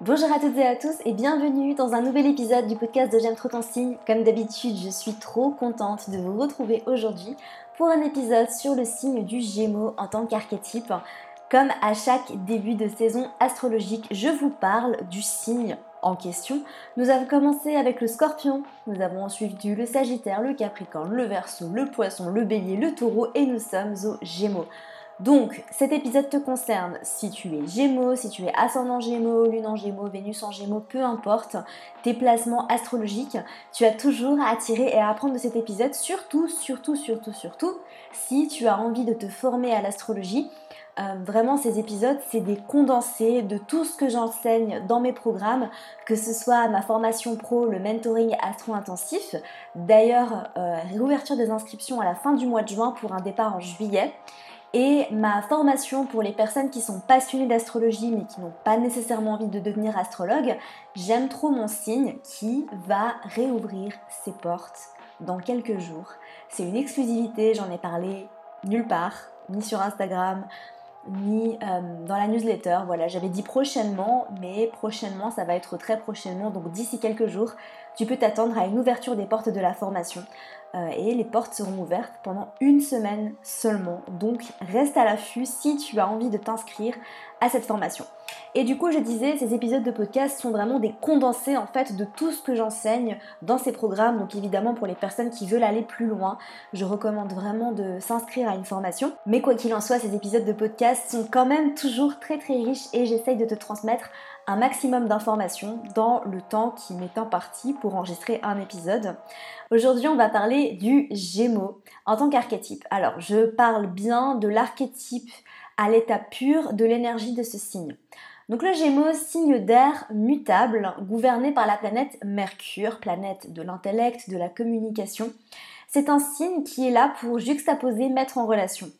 Bonjour à toutes et à tous et bienvenue dans un nouvel épisode du podcast de J'aime trop ton signe. Comme d'habitude, je suis trop contente de vous retrouver aujourd'hui pour un épisode sur le signe du Gémeaux en tant qu'archétype. Comme à chaque début de saison astrologique, je vous parle du signe en question. Nous avons commencé avec le scorpion, nous avons ensuite eu le sagittaire, le capricorne, le verso, le poisson, le bélier, le taureau et nous sommes au gémeaux. Donc, cet épisode te concerne si tu es Gémeaux, si tu es ascendant Gémeaux, Lune en Gémeaux, Vénus en Gémeaux, peu importe tes placements astrologiques, tu as toujours à attirer et à apprendre de cet épisode, surtout, surtout, surtout, surtout, si tu as envie de te former à l'astrologie. Euh, vraiment, ces épisodes, c'est des condensés de tout ce que j'enseigne dans mes programmes, que ce soit ma formation pro, le mentoring astro-intensif. D'ailleurs, euh, réouverture des inscriptions à la fin du mois de juin pour un départ en juillet et ma formation pour les personnes qui sont passionnées d'astrologie mais qui n'ont pas nécessairement envie de devenir astrologue, j'aime trop mon signe qui va réouvrir ses portes dans quelques jours. C'est une exclusivité, j'en ai parlé nulle part, ni sur Instagram, ni euh, dans la newsletter. Voilà, j'avais dit prochainement, mais prochainement, ça va être très prochainement, donc d'ici quelques jours, tu peux t'attendre à une ouverture des portes de la formation. Euh, et les portes seront ouvertes pendant une semaine seulement. Donc reste à l'affût si tu as envie de t'inscrire à cette formation. Et du coup, je disais, ces épisodes de podcast sont vraiment des condensés en fait de tout ce que j'enseigne dans ces programmes. Donc évidemment, pour les personnes qui veulent aller plus loin, je recommande vraiment de s'inscrire à une formation. Mais quoi qu'il en soit, ces épisodes de podcast sont quand même toujours très très riches et j'essaye de te transmettre un maximum d'informations dans le temps qui m'est imparti pour enregistrer un épisode. Aujourd'hui, on va parler du Gémeaux en tant qu'archétype. Alors, je parle bien de l'archétype à l'état pur de l'énergie de ce signe. Donc le Gémeaux, signe d'air mutable, gouverné par la planète Mercure, planète de l'intellect, de la communication. C'est un signe qui est là pour juxtaposer, mettre en relation.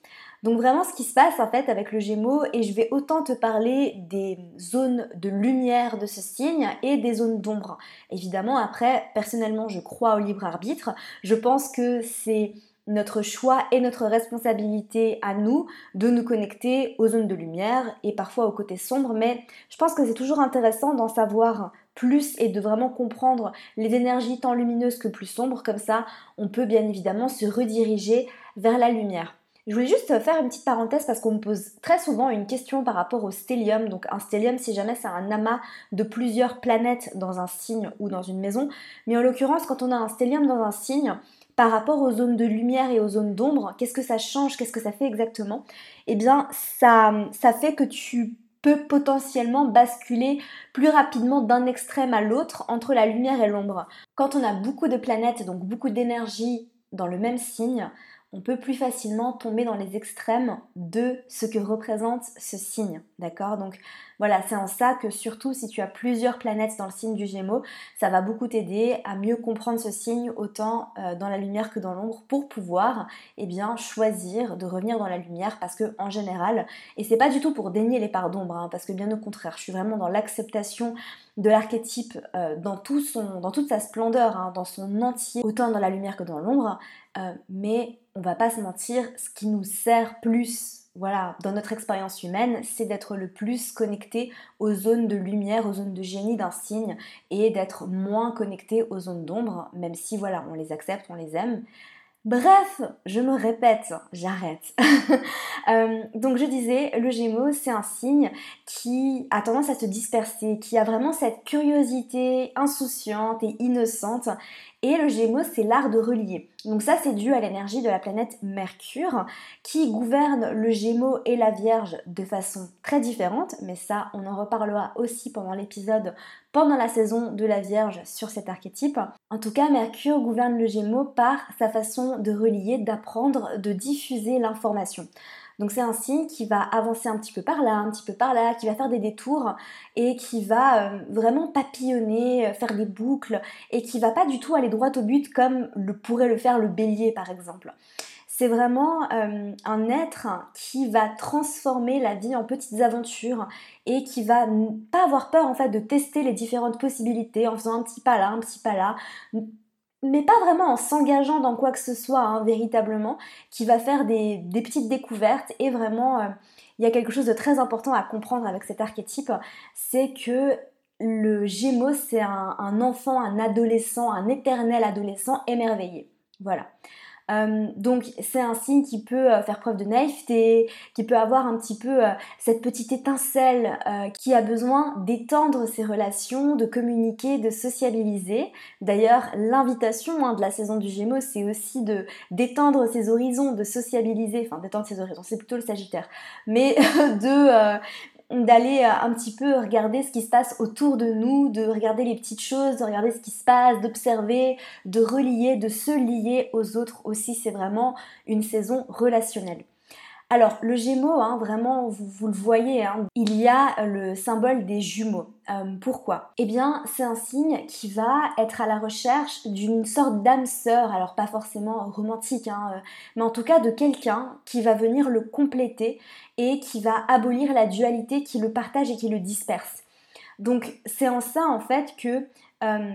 Donc vraiment ce qui se passe en fait avec le Gémeaux, et je vais autant te parler des zones de lumière de ce signe et des zones d'ombre. Évidemment après, personnellement je crois au libre arbitre, je pense que c'est notre choix et notre responsabilité à nous de nous connecter aux zones de lumière et parfois au côté sombre, mais je pense que c'est toujours intéressant d'en savoir plus et de vraiment comprendre les énergies tant lumineuses que plus sombres, comme ça on peut bien évidemment se rediriger vers la lumière. Je voulais juste faire une petite parenthèse parce qu'on me pose très souvent une question par rapport au stellium. Donc un stellium, si jamais c'est un amas de plusieurs planètes dans un signe ou dans une maison. Mais en l'occurrence, quand on a un stellium dans un signe, par rapport aux zones de lumière et aux zones d'ombre, qu'est-ce que ça change? Qu'est-ce que ça fait exactement? Eh bien, ça, ça fait que tu peux potentiellement basculer plus rapidement d'un extrême à l'autre entre la lumière et l'ombre. Quand on a beaucoup de planètes, donc beaucoup d'énergie dans le même signe, on peut plus facilement tomber dans les extrêmes de ce que représente ce signe, d'accord? Donc voilà, c'est en ça que surtout si tu as plusieurs planètes dans le signe du Gémeaux, ça va beaucoup t'aider à mieux comprendre ce signe autant euh, dans la lumière que dans l'ombre pour pouvoir eh bien choisir de revenir dans la lumière parce que en général, et c'est pas du tout pour dénier les parts d'ombre, hein, parce que bien au contraire, je suis vraiment dans l'acceptation de l'archétype euh, dans, toute sa splendeur, hein, dans son entier, autant dans la lumière que dans l'ombre, euh, mais on va pas se mentir, ce qui nous sert plus voilà, dans notre expérience humaine, c'est d'être le plus connecté aux zones de lumière, aux zones de génie d'un signe et d'être moins connecté aux zones d'ombre, même si voilà, on les accepte, on les aime. Bref, je me répète, j'arrête. Euh, donc je disais, le Gémeaux, c'est un signe qui a tendance à se disperser, qui a vraiment cette curiosité insouciante et innocente et le Gémeaux, c'est l'art de relier. Donc ça, c'est dû à l'énergie de la planète Mercure qui gouverne le Gémeaux et la Vierge de façon très différente. Mais ça, on en reparlera aussi pendant l'épisode, pendant la saison de la Vierge sur cet archétype. En tout cas, Mercure gouverne le Gémeaux par sa façon de relier, d'apprendre, de diffuser l'information. Donc c'est un signe qui va avancer un petit peu par là, un petit peu par là, qui va faire des détours et qui va euh, vraiment papillonner, euh, faire des boucles et qui va pas du tout aller droit au but comme le pourrait le faire le bélier par exemple. C'est vraiment euh, un être qui va transformer la vie en petites aventures et qui va pas avoir peur en fait de tester les différentes possibilités en faisant un petit pas là, un petit pas là, mais pas vraiment en s'engageant dans quoi que ce soit hein, véritablement, qui va faire des, petites découvertes et vraiment euh, il y a quelque chose de très important à comprendre avec cet archétype, c'est que le Gémeaux, c'est un, enfant, un adolescent, un éternel adolescent émerveillé. Voilà. Euh, donc c'est un signe qui peut euh, faire preuve de naïveté, qui peut avoir un petit peu euh, cette petite étincelle qui a besoin d'étendre ses relations, de communiquer, de sociabiliser. D'ailleurs, l'invitation hein, de la saison du Gémeaux, c'est aussi de d'étendre ses horizons, de sociabiliser, enfin d'étendre ses horizons, c'est plutôt le Sagittaire, mais de d'aller euh, un petit peu regarder ce qui se passe autour de nous, de regarder les petites choses, de regarder ce qui se passe, d'observer, de relier, de se lier aux autres aussi. C'est vraiment une saison relationnelle. Alors, le Gémeaux, hein, vraiment, vous, le voyez, hein, il y a le symbole des jumeaux. Euh, pourquoi? Eh bien, c'est un signe qui va être à la recherche d'une sorte d'âme sœur, alors pas forcément romantique, hein, euh, mais en tout cas de quelqu'un qui va venir le compléter et qui va abolir la dualité qui le partage et qui le disperse. Donc, c'est en ça, en fait, que euh,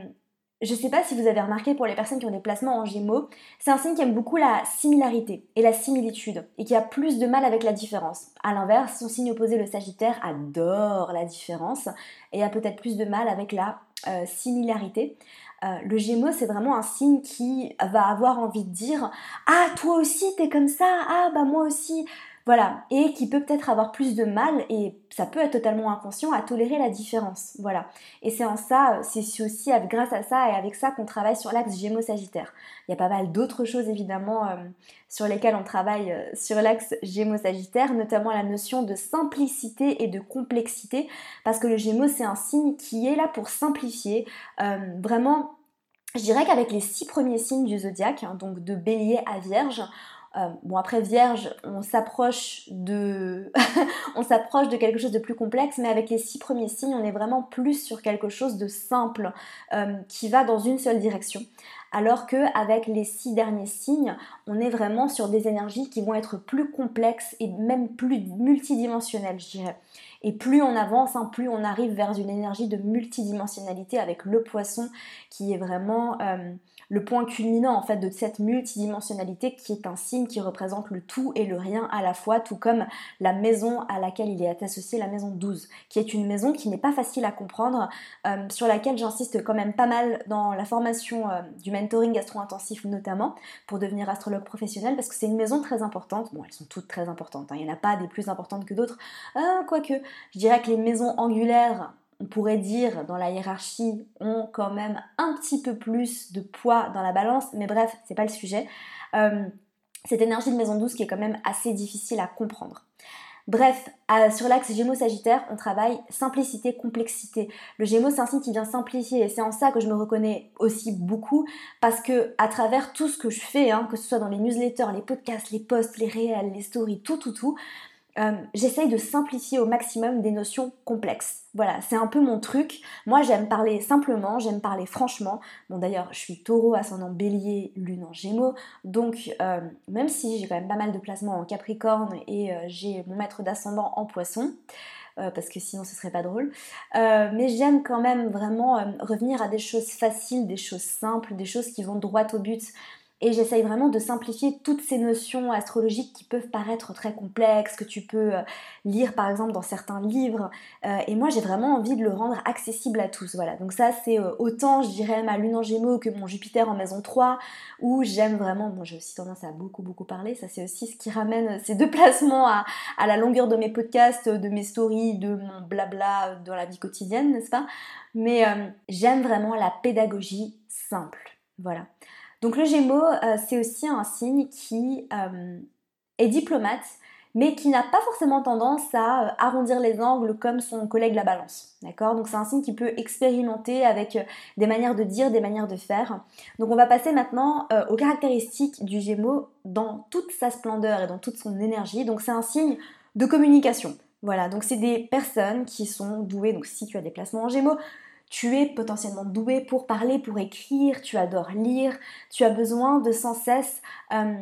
je ne sais pas si vous avez remarqué pour les personnes qui ont des placements en gémeaux, c'est un signe qui aime beaucoup la similarité et la similitude et qui a plus de mal avec la différence. A l'inverse, son signe opposé, le Sagittaire, adore la différence et a peut-être plus de mal avec la euh, similarité. Euh, le Gémeaux, c'est vraiment un signe qui va avoir envie de dire Ah, toi aussi, t'es comme ça, ah, bah moi aussi. Voilà, et qui peut peut-être avoir plus de mal, et ça peut être totalement inconscient, à tolérer la différence. Voilà. Et c'est en ça, c'est aussi grâce à ça et avec ça qu'on travaille sur l'axe Gémeaux-Sagittaire. Il y a pas mal d'autres choses évidemment euh, sur lesquelles on travaille euh, sur l'axe Gémeaux-Sagittaire, notamment la notion de simplicité et de complexité, parce que le Gémeaux c'est un signe qui est là pour simplifier, euh, vraiment. Je dirais qu'avec les six premiers signes du zodiaque, hein, donc de bélier à vierge, euh, bon après vierge, on s'approche de on s'approche de quelque chose de plus complexe, mais avec les six premiers signes, on est vraiment plus sur quelque chose de simple euh, qui va dans une seule direction. Alors que avec les six derniers signes, on est vraiment sur des énergies qui vont être plus complexes et même plus multidimensionnelles, je dirais. Et plus on avance, hein, plus on arrive vers une énergie de multidimensionnalité avec le poisson qui est vraiment euh, le point culminant en fait de cette multidimensionnalité qui est un signe qui représente le tout et le rien à la fois, tout comme la maison à laquelle il est associé, la maison 12, qui est une maison qui n'est pas facile à comprendre, euh, sur laquelle j'insiste quand même pas mal dans la formation euh, du mentoring astro-intensif notamment, pour devenir astrologue professionnel, parce que c'est une maison très importante. Bon, elles sont toutes très importantes, hein. il n'y en a pas des plus importantes que d'autres, euh, quoique je dirais que les maisons angulaires on pourrait dire dans la hiérarchie, ont quand même un petit peu plus de poids dans la balance, mais bref, c'est pas le sujet. Euh, cette énergie de maison douce qui est quand même assez difficile à comprendre. Bref, sur l'axe Gémeaux-Sagittaire, on travaille simplicité, complexité. Le Gémeaux, c'est un signe qui vient simplifier et c'est en ça que je me reconnais aussi beaucoup parce que à travers tout ce que je fais, hein, que ce soit dans les newsletters, les podcasts, les posts, les réels, les stories, tout, tout, tout, euh, j'essaye de simplifier au maximum des notions complexes. Voilà, c'est un peu mon truc. Moi, j'aime parler simplement, j'aime parler franchement. Bon, d'ailleurs, je suis taureau, ascendant bélier, lune en gémeaux. Donc, euh, même si j'ai quand même pas mal de placements en capricorne et euh, j'ai mon maître d'ascendant en poisson, parce que sinon ce serait pas drôle. mais j'aime quand même vraiment revenir à des choses faciles, des choses simples, des choses qui vont droit au but. Et j'essaye vraiment de simplifier toutes ces notions astrologiques qui peuvent paraître très complexes, que tu peux euh, lire par exemple dans certains livres. Euh, et moi j'ai vraiment envie de le rendre accessible à tous. Voilà, donc ça c'est euh, autant je dirais ma lune en gémeaux que mon Jupiter en maison 3, où j'aime vraiment, bon j'ai aussi tendance à beaucoup beaucoup parler, ça c'est aussi ce qui ramène ces deux placements à, à la longueur de mes podcasts, de mes stories, de mon blabla dans la vie quotidienne, n'est-ce pas? Mais j'aime vraiment la pédagogie simple. Voilà. Donc le Gémeaux, euh, c'est aussi un signe qui euh, est diplomate, mais qui n'a pas forcément tendance à euh, arrondir les angles comme son collègue la balance. D'accord? Donc c'est un signe qui peut expérimenter avec des manières de dire, des manières de faire. Donc on va passer maintenant aux caractéristiques du Gémeaux dans toute sa splendeur et dans toute son énergie. Donc c'est un signe de communication. Voilà, donc c'est des personnes qui sont douées, donc si tu as des placements en Gémeaux, tu es potentiellement doué pour parler, pour écrire, tu adores lire, tu as besoin de sans cesse euh,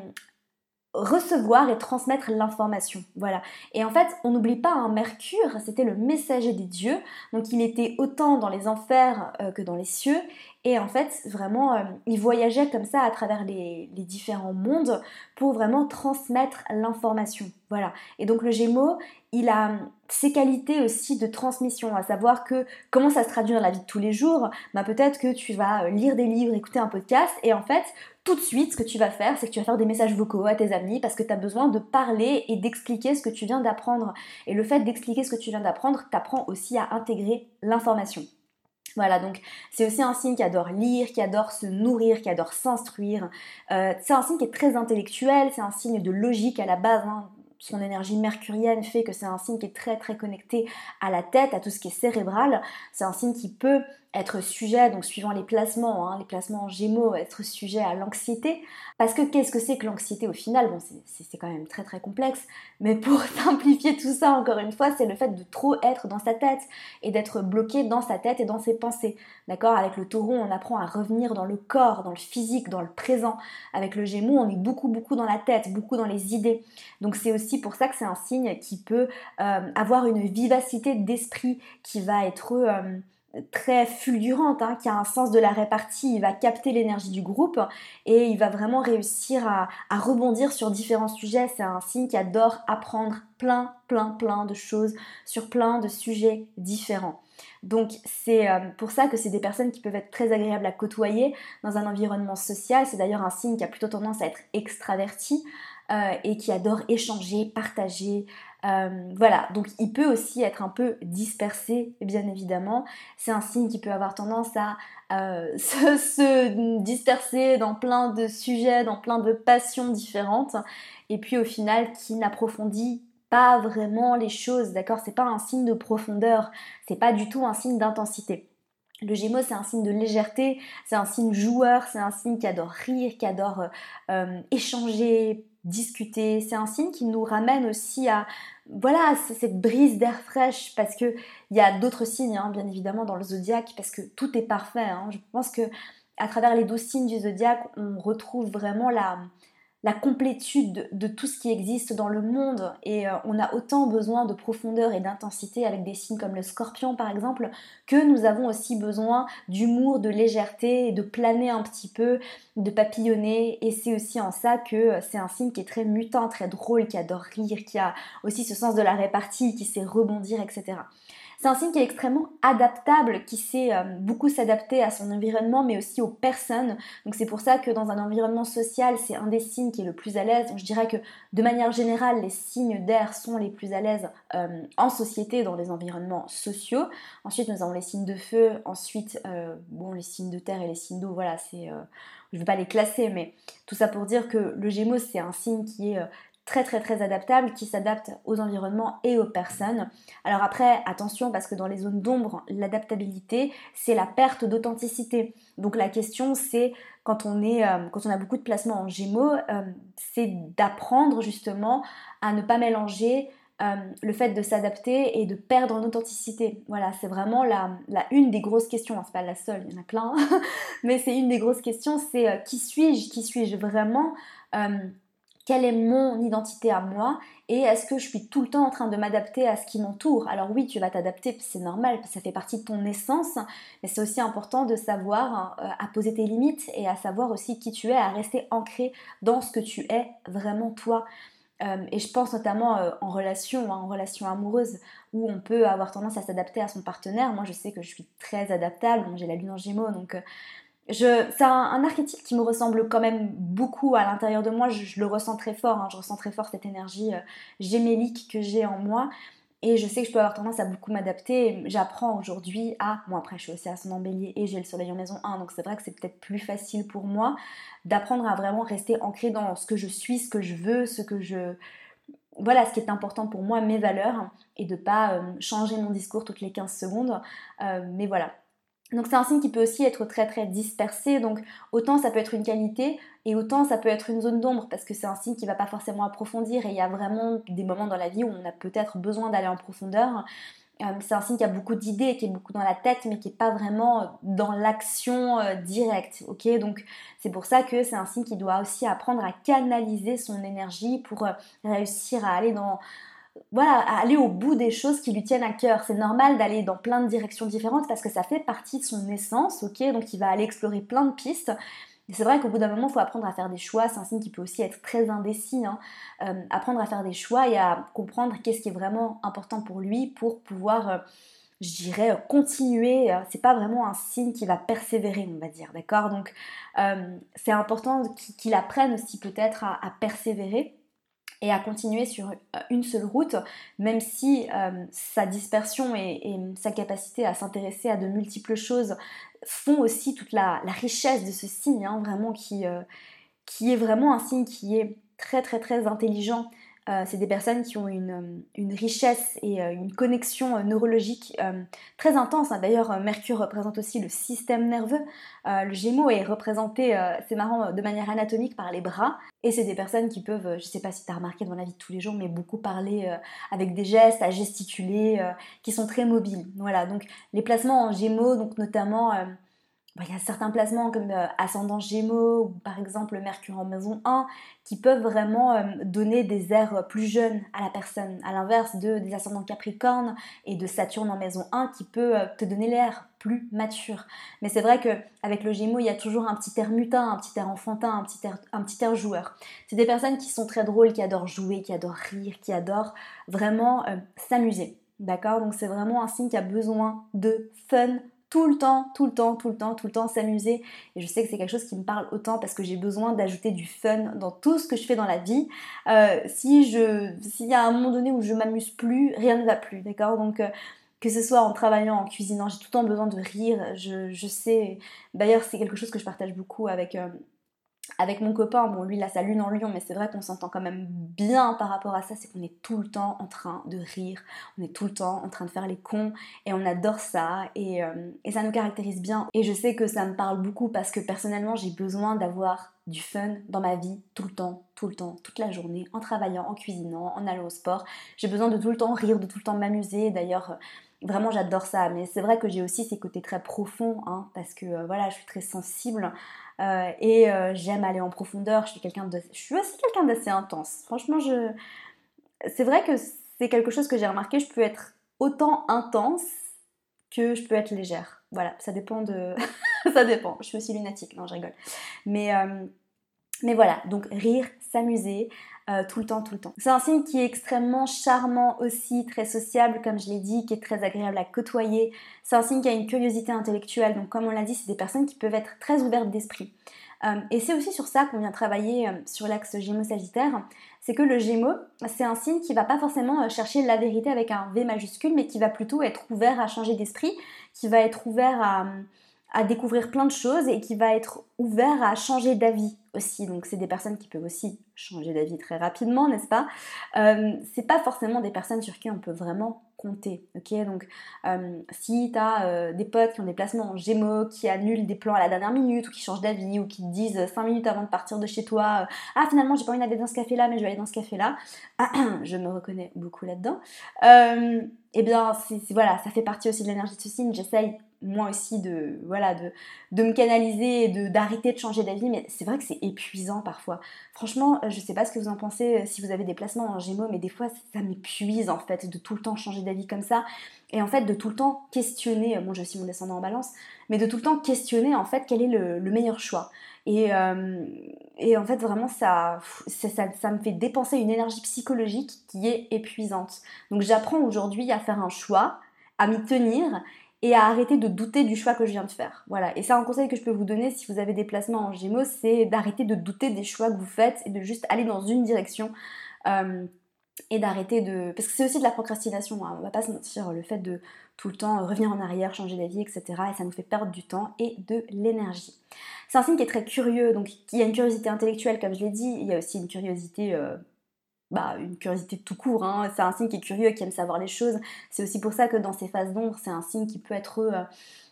recevoir et transmettre l'information. Voilà. Et en fait, on n'oublie pas un Mercure, c'était le messager des dieux, donc il était autant dans les enfers euh, que dans les cieux, Et en fait, vraiment, euh, il voyageait comme ça à travers les, différents mondes pour vraiment transmettre l'information. Voilà. Et donc le Gémeaux, il a ses qualités aussi de transmission, à savoir que comment ça se traduit dans la vie de tous les jours, bah peut-être que tu vas lire des livres, écouter un podcast, et en fait, tout de suite, ce que tu vas faire, c'est que tu vas faire des messages vocaux à tes amis parce que tu as besoin de parler et d'expliquer ce que tu viens d'apprendre. Et le fait d'expliquer ce que tu viens d'apprendre t'apprend aussi à intégrer l'information. Voilà, donc c'est aussi un signe qui adore lire, qui adore se nourrir, qui adore s'instruire. Euh, c'est un signe qui est très intellectuel, c'est un signe de logique à la base. Hein. Son énergie mercurienne fait que c'est un signe qui est très très connecté à la tête, à tout ce qui est cérébral. C'est un signe qui peut être sujet, donc suivant les placements, hein, les placements en gémeaux, être sujet à l'anxiété. Parce que qu'est-ce que c'est que l'anxiété au final? Bon, c'est quand même très très complexe, mais pour simplifier tout ça, encore une fois, c'est le fait de trop être dans sa tête et d'être bloqué dans sa tête et dans ses pensées. D'accord? Avec le taureau, on apprend à revenir dans le corps, dans le physique, dans le présent. Avec le gémeaux, on est beaucoup beaucoup dans la tête, beaucoup dans les idées. Donc c'est aussi pour ça que c'est un signe qui peut euh, avoir une vivacité d'esprit qui va être... Euh, très fulgurante, hein, qui a un sens de la répartie, il va capter l'énergie du groupe et il va vraiment réussir à, rebondir sur différents sujets. C'est un signe qui adore apprendre plein, plein, plein de choses sur plein de sujets différents. Donc c'est euh, pour ça que c'est des personnes qui peuvent être très agréables à côtoyer dans un environnement social. C'est d'ailleurs un signe qui a plutôt tendance à être extraverti euh, et qui adore échanger, partager, euh, voilà, donc il peut aussi être un peu dispersé, bien évidemment. C'est un signe qui peut avoir tendance à euh, se, disperser dans plein de sujets, dans plein de passions différentes, et puis au final qui n'approfondit pas vraiment les choses, d'accord? C'est pas un signe de profondeur, c'est pas du tout un signe d'intensité. Le Gémeaux, c'est un signe de légèreté, c'est un signe joueur, c'est un signe qui adore rire, qui adore euh, échanger, discuter. C'est un signe qui nous ramène aussi à voilà cette brise d'air fraîche parce que il y a d'autres signes hein, bien évidemment dans le zodiaque parce que tout est parfait. Hein. Je pense que à travers les douze signes du zodiaque, on retrouve vraiment la la complétude de, tout ce qui existe dans le monde et euh, on a autant besoin de profondeur et d'intensité avec des signes comme le scorpion par exemple que nous avons aussi besoin d'humour, de légèreté et de planer un petit peu, de papillonner et c'est aussi en ça que euh, c'est un signe qui est très mutant, très drôle, qui adore rire, qui a aussi ce sens de la répartie, qui sait rebondir, etc. C'est un signe qui est extrêmement adaptable, qui sait euh, beaucoup s'adapter à son environnement, mais aussi aux personnes. Donc c'est pour ça que dans un environnement social, c'est un des signes qui est le plus à l'aise. Donc je dirais que de manière générale, les signes d'air sont les plus à l'aise euh, en société, dans les environnements sociaux. Ensuite, nous avons les signes de feu. Ensuite, euh, bon, les signes de terre et les signes d'eau, voilà, c'est je ne vais pas les classer, mais tout ça pour dire que le Gémeaux, c'est un signe qui est très très très adaptable qui s'adapte aux environnements et aux personnes. Alors après, attention parce que dans les zones d'ombre, l'adaptabilité, c'est la perte d'authenticité. Donc la question c'est quand on est euh, quand on a beaucoup de placements en Gémeaux, euh, c'est d'apprendre justement à ne pas mélanger euh, le fait de s'adapter et de perdre en authenticité. Voilà, c'est vraiment la, la, une des grosses questions, c'est pas la seule, il y en a plein, mais c'est une des grosses questions, c'est qui suis-je Qui suis-je vraiment quelle est mon identité à moi et est-ce que je suis tout le temps en train de m'adapter à ce qui m'entoure? Alors oui, tu vas t'adapter, c'est normal, ça fait partie de ton essence, mais c'est aussi important de savoir euh, à poser tes limites et à savoir aussi qui tu es, à rester ancré dans ce que tu es vraiment toi. Euh, et je pense notamment euh, en relation, hein, en relation amoureuse, où on peut avoir tendance à s'adapter à son partenaire. Moi, je sais que je suis très adaptable. J'ai la lune en Gémeaux, donc c'est un, archétype qui me ressemble quand même beaucoup à l'intérieur de moi. Je, le ressens très fort. Hein. je ressens très fort cette énergie euh, gémélique que j'ai en moi. Et je sais que je peux avoir tendance à beaucoup m'adapter. J'apprends aujourd'hui à. Moi, après, je suis aussi à son embellier et j'ai le soleil en maison 1. Donc, c'est vrai que c'est peut-être plus facile pour moi d'apprendre à vraiment rester ancré dans ce que je suis, ce que je veux, ce que je. Voilà ce qui est important pour moi, mes valeurs, et de pas euh, changer mon discours toutes les 15 secondes. Euh, mais voilà, donc c'est un signe qui peut aussi être très très dispersé, donc autant ça peut être une qualité et autant ça peut être une zone d'ombre parce que c'est un signe qui va pas forcément approfondir et il y a vraiment des moments dans la vie où on a peut-être besoin d'aller en profondeur. Euh, c'est un signe qui a beaucoup d'idées, qui est beaucoup dans la tête mais qui n'est pas vraiment dans l'action euh, directe, ok? Donc c'est pour ça que c'est un signe qui doit aussi apprendre à canaliser son énergie pour euh, réussir à aller dans voilà, aller au bout des choses qui lui tiennent à cœur. C'est normal d'aller dans plein de directions différentes parce que ça fait partie de son essence, ok? Donc il va aller explorer plein de pistes. C'est vrai qu'au bout d'un moment, il faut apprendre à faire des choix. C'est un signe qui peut aussi être très indécis. Hein. Euh, apprendre à faire des choix et à comprendre qu'est-ce qui est vraiment important pour lui pour pouvoir, euh, je dirais, continuer. C'est pas vraiment un signe qui va persévérer, on va dire, d'accord? Donc c'est important qu'il apprenne aussi peut-être à persévérer et à continuer sur euh, une seule route, même si euh, sa dispersion et, sa capacité à s'intéresser à de multiples choses font aussi toute la, richesse de ce signe, hein, vraiment qui, euh, qui est vraiment un signe qui est très très très intelligent euh, c'est des personnes qui ont une, richesse et euh, une connexion euh, neurologique très intense. Hein. D'ailleurs, Mercure représente aussi le système nerveux. le Gémeaux est représenté, c'est marrant, de manière anatomique par les bras. Et c'est des personnes qui peuvent, je ne sais pas si tu as remarqué dans la vie de tous les jours, mais beaucoup parler avec des gestes, à gesticuler, qui sont très mobiles. Voilà, donc les placements en Gémeaux, donc notamment il y a certains placements comme euh, ascendant Gémeaux ou par exemple Mercure en maison 1 qui peuvent vraiment euh, donner des airs plus jeunes à la personne, à l'inverse de, des ascendants Capricorne et de Saturne en maison 1 qui peut euh, te donner l'air plus mature. Mais c'est vrai qu'avec le Gémeaux, il y a toujours un petit air mutin, un petit air enfantin, un petit air, un petit air joueur. C'est des personnes qui sont très drôles, qui adorent jouer, qui adorent rire, qui adorent vraiment s'amuser. D'accord? Donc c'est vraiment un signe qui a besoin de fun, tout le temps, tout le temps, tout le temps, tout le temps s'amuser. Et je sais que c'est quelque chose qui me parle autant parce que j'ai besoin d'ajouter du fun dans tout ce que je fais dans la vie. Euh, si je, s'il y a un moment donné où je m'amuse plus, rien ne va plus, d'accord? Donc euh, que ce soit en travaillant, en cuisinant, j'ai tout le temps besoin de rire. Je, sais. D'ailleurs, c'est quelque chose que je partage beaucoup avec euh, avec mon copain, bon lui il a sa lune en lion, mais c'est vrai qu'on s'entend quand même bien par rapport à ça, c'est qu'on est tout le temps en train de rire, on est tout le temps en train de faire les cons, et on adore ça, et, euh, et ça nous caractérise bien. Et je sais que ça me parle beaucoup parce que personnellement j'ai besoin d'avoir du fun dans ma vie tout le temps, tout le temps, toute la journée, en travaillant, en cuisinant, en allant au sport. J'ai besoin de tout le temps rire, de tout le temps m'amuser. D'ailleurs, vraiment j'adore ça. Mais c'est vrai que j'ai aussi ces côtés très profonds, hein, parce que euh, voilà, je suis très sensible euh, et euh, j'aime aller en profondeur. Je suis quelqu'un de, je suis aussi quelqu'un d'assez intense. Franchement, je, c'est vrai que c'est quelque chose que j'ai remarqué. Je peux être autant intense que je peux être légère. Voilà, ça dépend de, ça dépend. Je suis aussi lunatique, non, je rigole. Mais euh, mais voilà, donc rire, s'amuser, tout le temps, tout le temps. C'est un signe qui est extrêmement charmant aussi, très sociable, comme je l'ai dit, qui est très agréable à côtoyer. C'est un signe qui a une curiosité intellectuelle, donc comme on l'a dit, c'est des personnes qui peuvent être très ouvertes d'esprit. Euh, et c'est aussi sur ça qu'on vient travailler euh, sur l'axe Gémeaux-Sagittaire, c'est que le Gémeaux, c'est un signe qui va pas forcément euh, chercher la vérité avec un V majuscule, mais qui va plutôt être ouvert à changer d'esprit, qui va être ouvert à à découvrir plein de choses et qui va être ouvert à changer d'avis aussi. Donc c'est des personnes qui peuvent aussi changer d'avis très rapidement, n'est-ce pas? Euh, C'est pas forcément des personnes sur qui on peut vraiment compter, ok? Donc euh, si tu as euh, des potes qui ont des placements en gémeaux, qui annulent des plans à la dernière minute ou qui changent d'avis ou qui te disent 5 minutes avant de partir de chez toi Ah finalement j'ai pas envie d'aller dans ce café là mais je vais aller dans ce café là, je me reconnais beaucoup là-dedans. eh bien voilà, ça fait partie aussi de l'énergie de ce signe, j'essaye moi aussi de voilà de, de me canaliser et d'arrêter de changer d'avis mais c'est vrai que c'est épuisant parfois. Franchement je sais pas ce que vous en pensez euh, si vous avez des placements en gémeaux mais des fois ça m'épuise en fait de tout le temps changer d'avis comme ça. Et en fait de tout le temps questionner moi je suis mon descendant en balance mais de tout le temps questionner en fait quel est le, meilleur choix. Et, euh, et, en fait vraiment ça ça, ça me fait dépenser une énergie psychologique qui est épuisante. Donc j'apprends aujourd'hui à faire un choix à m'y tenir et à arrêter de douter du choix que je viens de faire. Voilà, et c'est un conseil que je peux vous donner si vous avez des placements en Gémeaux, c'est d'arrêter de douter des choix que vous faites et de juste aller dans une direction euh, et d'arrêter de... Parce que c'est aussi de la procrastination, hein. on va pas se mentir, le fait de tout le temps revenir en arrière, changer d'avis, etc. Et ça nous fait perdre du temps et de l'énergie. C'est un signe qui est très curieux, donc il y a une curiosité intellectuelle comme je l'ai dit, il y a aussi une curiosité... Euh, bah, une curiosité tout court. Hein. C'est un signe qui est curieux, qui aime savoir les choses. C'est aussi pour ça que dans ces phases d'ombre, c'est un signe qui peut être euh,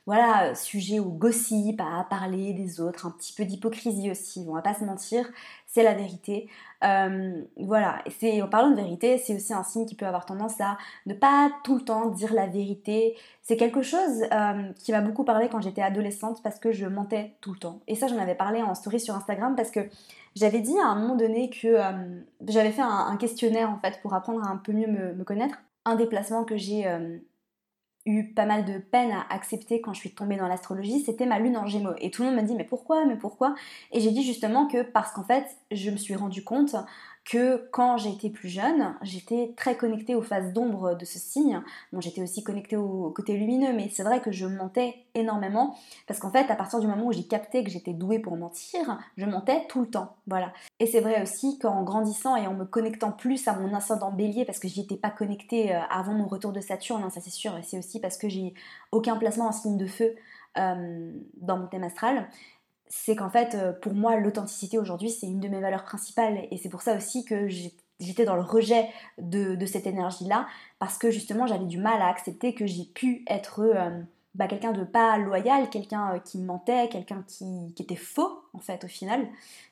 voilà, sujet au gossip, à parler des autres, un petit peu d'hypocrisie aussi. On va pas se mentir, c'est la vérité. Euh, voilà, c'est, en parlant de vérité, c'est aussi un signe qui peut avoir tendance à ne pas tout le temps dire la vérité. C'est quelque chose euh, qui m'a beaucoup parlé quand j'étais adolescente parce que je mentais tout le temps. Et ça, j'en avais parlé en story sur Instagram parce que j'avais dit à un moment donné que euh, j'avais fait un, questionnaire en fait pour apprendre à un peu mieux me, connaître. Un déplacement que j'ai eu pas mal de peine à accepter quand je suis tombée dans l'astrologie, c'était ma lune en gémeaux. Et tout le monde me dit mais pourquoi, mais pourquoi? Et j'ai dit justement que parce qu'en fait, je me suis rendu compte que quand j'étais plus jeune, j'étais très connectée aux phases d'ombre de ce signe. Bon, j'étais aussi connectée au côté lumineux, mais c'est vrai que je mentais énormément parce qu'en fait, à partir du moment où j'ai capté que j'étais douée pour mentir, je mentais tout le temps. Voilà. Et c'est vrai aussi qu'en grandissant et en me connectant plus à mon ascendant bélier, parce que j'y étais pas connectée euh, avant mon retour de Saturne, hein, ça c'est sûr, et c'est aussi parce que j'ai aucun placement en signe de feu euh, dans mon thème astral c'est qu'en fait, euh, pour moi, l'authenticité aujourd'hui, c'est une de mes valeurs principales. Et c'est pour ça aussi que j'étais dans le rejet de, cette énergie-là, parce que justement, j'avais du mal à accepter que j'ai pu être euh, bah, quelqu'un de pas loyal, quelqu'un euh, qui mentait, quelqu'un qui, était faux, en fait, au final.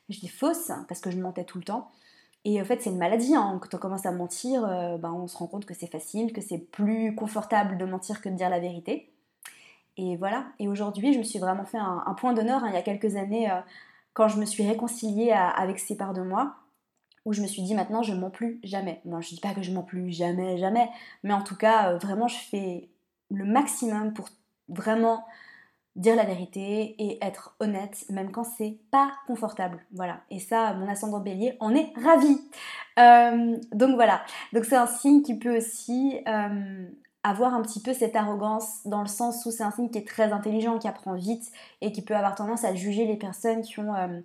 Je dis fausse, parce que je mentais tout le temps. Et en fait, c'est une maladie. Hein. Quand on commence à mentir, bah, on se rend compte que c'est facile, que c'est plus confortable de mentir que de dire la vérité. Et voilà. Et aujourd'hui, je me suis vraiment fait un, point d'honneur hein, il y a quelques années euh, quand je me suis réconciliée avec ces parts de moi, où je me suis dit maintenant je mens plus jamais. Non, je dis pas que je mens plus jamais, jamais, mais en tout cas, euh, vraiment, je fais le maximum pour vraiment dire la vérité et être honnête, même quand c'est pas confortable. Voilà. Et ça, mon ascendant bélier en est ravi. Euh, donc voilà. Donc c'est un signe qui peut aussi avoir un petit peu cette arrogance dans le sens où c'est un signe qui est très intelligent, qui apprend vite et qui peut avoir tendance à juger les personnes qui ont euh,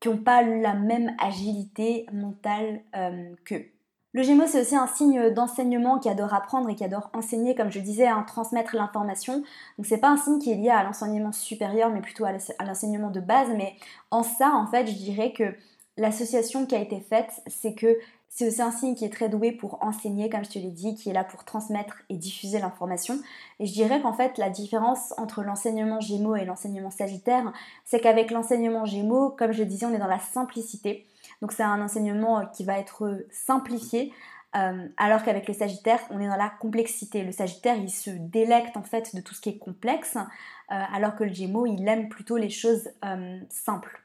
qui n'ont pas la même agilité mentale euh, qu'eux. Le Gémeaux, c'est aussi un signe d'enseignement qui adore apprendre et qui adore enseigner, comme je disais, à transmettre l'information. Donc c'est pas un signe qui est lié à l'enseignement supérieur, mais plutôt à l'enseignement de base. Mais en ça, en fait, je dirais que l'association qui a été faite, c'est que c'est aussi un signe qui est très doué pour enseigner, comme je te l'ai dit, qui est là pour transmettre et diffuser l'information. Et je dirais qu'en fait, la différence entre l'enseignement Gémeaux et l'enseignement Sagittaire, c'est qu'avec l'enseignement Gémeaux, comme je le disais, on est dans la simplicité. Donc c'est un enseignement euh, qui va être simplifié, euh, alors qu'avec le Sagittaire, on est dans la complexité. Le Sagittaire, il se délecte en fait de tout ce qui est complexe, euh, alors que le Gémeaux, il aime plutôt les choses simples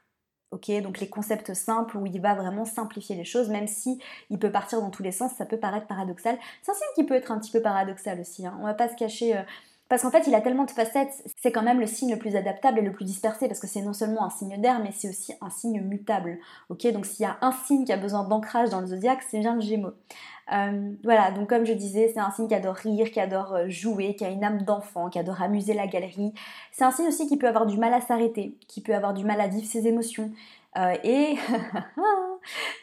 donc les concepts simples où il va vraiment simplifier les choses, même si il peut partir dans tous les sens, ça peut paraître paradoxal. C'est un signe qui peut être un petit peu paradoxal aussi, hein. on va pas se cacher. Euh, parce qu'en fait, il a tellement de facettes, c'est quand même le signe le plus adaptable et le plus dispersé, parce que c'est non seulement un signe d'air, mais c'est aussi un signe mutable. Donc s'il y a un signe qui a besoin d'ancrage dans le zodiaque, c'est bien le Gémeaux. Euh, voilà, donc comme je disais, c'est un signe qui adore rire, qui adore euh, jouer, qui a une âme d'enfant, qui adore amuser la galerie. C'est un signe aussi qui peut avoir du mal à s'arrêter, qui peut avoir du mal à vivre ses émotions. Euh, et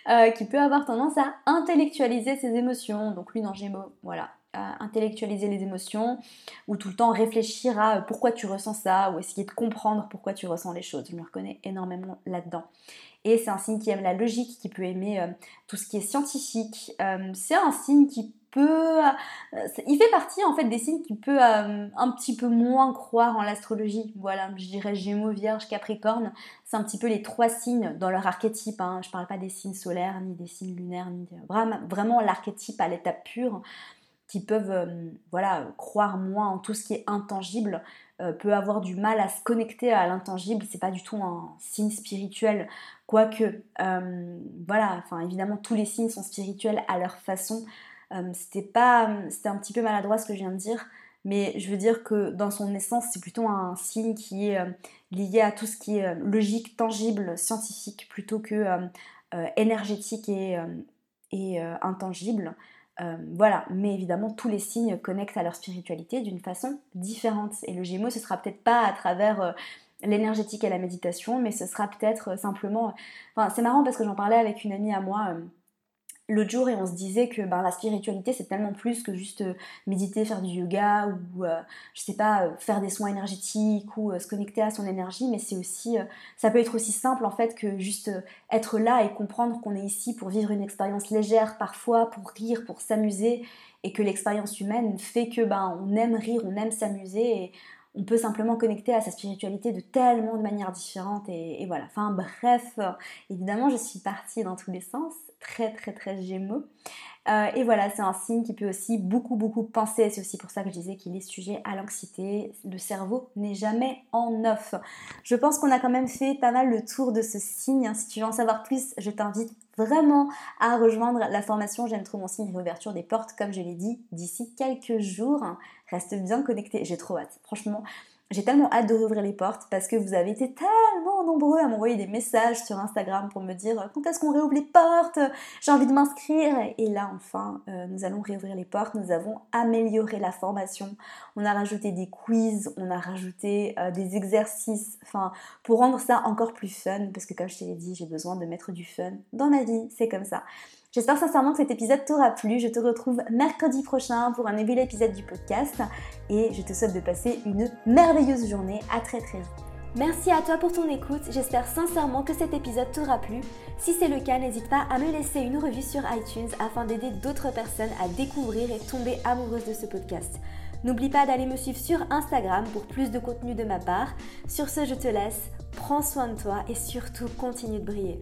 qui peut avoir tendance à intellectualiser ses émotions. Donc lui en Gémeaux, voilà, intellectualiser les émotions ou tout le temps réfléchir à euh, pourquoi tu ressens ça ou essayer de comprendre pourquoi tu ressens les choses. Je me reconnais énormément là-dedans. Et c'est un signe qui aime la logique, qui peut aimer euh, tout ce qui est scientifique. Euh, c'est un signe qui peut... il fait partie en fait des signes qui peut un petit peu moins croire en l'astrologie. Voilà, je dirais Gémeaux, Vierge, Capricorne. C'est un petit peu les trois signes dans leur archétype. Hein. Je parle pas des signes solaires, ni des signes lunaires, ni vraiment, vraiment l'archétype à l'étape pure qui peuvent euh, voilà, croire moins en tout ce qui est intangible, euh, peut avoir du mal à se connecter à l'intangible. C'est pas du tout un signe spirituel, quoique, euh, voilà, enfin évidemment tous les signes sont spirituels à leur façon. c'était pas, c'était un petit peu maladroit ce que je viens de dire, mais je veux dire que dans son essence, c'est plutôt un signe qui est lié à tout ce qui est logique, tangible, scientifique, plutôt que énergétique et, et intangible. Euh, voilà, mais évidemment, tous les signes connectent à leur spiritualité d'une façon différente. Et le Gémeaux, ce sera peut-être pas à travers euh, l'énergétique et la méditation, mais ce sera peut-être euh, simplement. Enfin, c'est marrant parce que j'en parlais avec une amie à moi l'autre jour et on se disait que ben, la spiritualité c'est tellement plus que juste euh, méditer, faire du yoga ou euh, je sais pas, euh, faire des soins énergétiques ou se connecter à son énergie, mais c'est aussi, ça peut être aussi simple en fait que juste être là et comprendre qu'on est ici pour vivre une expérience légère parfois, pour rire, pour s'amuser et que l'expérience humaine fait que ben on aime rire, on aime s'amuser et on peut simplement connecter à sa spiritualité de tellement de manières différentes et, voilà. Enfin bref, évidemment je suis partie dans tous les sens, très très très gémeaux. Euh, et voilà, c'est un signe qui peut aussi beaucoup beaucoup penser. C'est aussi pour ça que je disais qu'il est sujet à l'anxiété. Le cerveau n'est jamais en off. Je pense qu'on a quand même fait pas mal le tour de ce signe. Si tu veux en savoir plus, je t'invite vraiment à rejoindre la formation J'aime trop mon signe réouverture des portes, comme je l'ai dit, d'ici quelques jours. Reste bien connecté. J'ai trop hâte. Franchement, j'ai tellement hâte de rouvrir les portes parce que vous avez été tellement nombreux à m'envoyer des messages sur Instagram pour me dire quand est-ce qu'on réouvre les portes? J'ai envie de m'inscrire. Et là, enfin, euh, nous allons réouvrir les portes. Nous avons amélioré la formation. On a rajouté des quiz, on a rajouté euh, des exercices, enfin, pour rendre ça encore plus fun parce que comme je t'ai dit, j'ai besoin de mettre du fun dans ma vie. C'est comme ça. J'espère sincèrement que cet épisode t'aura plu. Je te retrouve mercredi prochain pour un nouvel épisode du podcast et je te souhaite de passer une merveilleuse journée. À très très vite. Merci à toi pour ton écoute, j'espère sincèrement que cet épisode t'aura plu. Si c'est le cas, n'hésite pas à me laisser une revue sur iTunes afin d'aider d'autres personnes à découvrir et tomber amoureuses de ce podcast. N'oublie pas d'aller me suivre sur Instagram pour plus de contenu de ma part. Sur ce, je te laisse, prends soin de toi et surtout continue de briller.